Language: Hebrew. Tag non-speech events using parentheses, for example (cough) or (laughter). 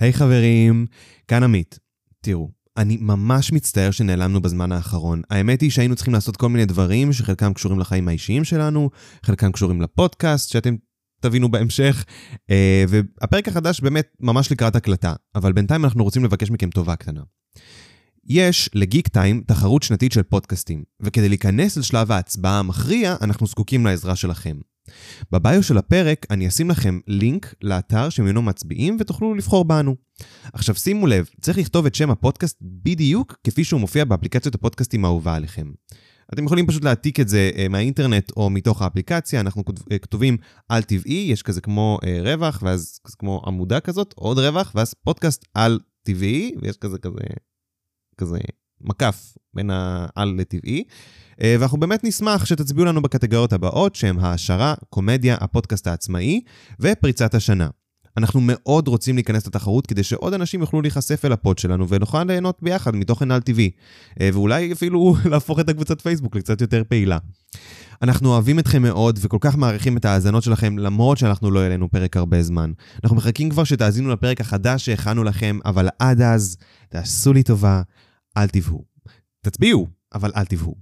היי hey, חברים, כאן עמית. תראו, אני ממש מצטער שנעלמנו בזמן האחרון. האמת היא שהיינו צריכים לעשות כל מיני דברים שחלקם קשורים לחיים האישיים שלנו, חלקם קשורים לפודקאסט, שאתם תבינו בהמשך. אה, והפרק החדש באמת ממש לקראת הקלטה, אבל בינתיים אנחנו רוצים לבקש מכם טובה קטנה. יש לגיק טיים תחרות שנתית של פודקאסטים, וכדי להיכנס לשלב ההצבעה המכריע, אנחנו זקוקים לעזרה שלכם. בביו של הפרק אני אשים לכם לינק לאתר שממנו מצביעים ותוכלו לבחור בנו. עכשיו שימו לב, צריך לכתוב את שם הפודקאסט בדיוק כפי שהוא מופיע באפליקציות הפודקאסטים האהובה עליכם. אתם יכולים פשוט להעתיק את זה אה, מהאינטרנט או מתוך האפליקציה, אנחנו אה, כתובים על טבעי, יש כזה כמו אה, רווח, ואז כזה כמו עמודה כזאת, עוד רווח, ואז פודקאסט על טבעי, ויש כזה כזה, כזה מקף בין העל לטבעי. אה, ואנחנו באמת נשמח שתצביעו לנו בקטגוריות הבאות, שהן העשרה, קומדיה, הפודקאסט העצמאי ופריצת השנה. אנחנו מאוד רוצים להיכנס לתחרות כדי שעוד אנשים יוכלו להיחשף אל הפוד שלנו ונוכל ליהנות ביחד מתוכן על טבעי. אה, ואולי אפילו (laughs) להפוך את הקבוצת פייסבוק לקצת יותר פעילה. אנחנו אוהבים אתכם מאוד וכל כך מעריכים את ההאזנות שלכם למרות שאנחנו לא העלינו פרק הרבה זמן. אנחנו מחכים כבר שתאזינו לפרק החדש שהכנו לכם, אבל עד אז, תעשו לי טובה, אל תבהו. תצביעו, אבל אל תבהו.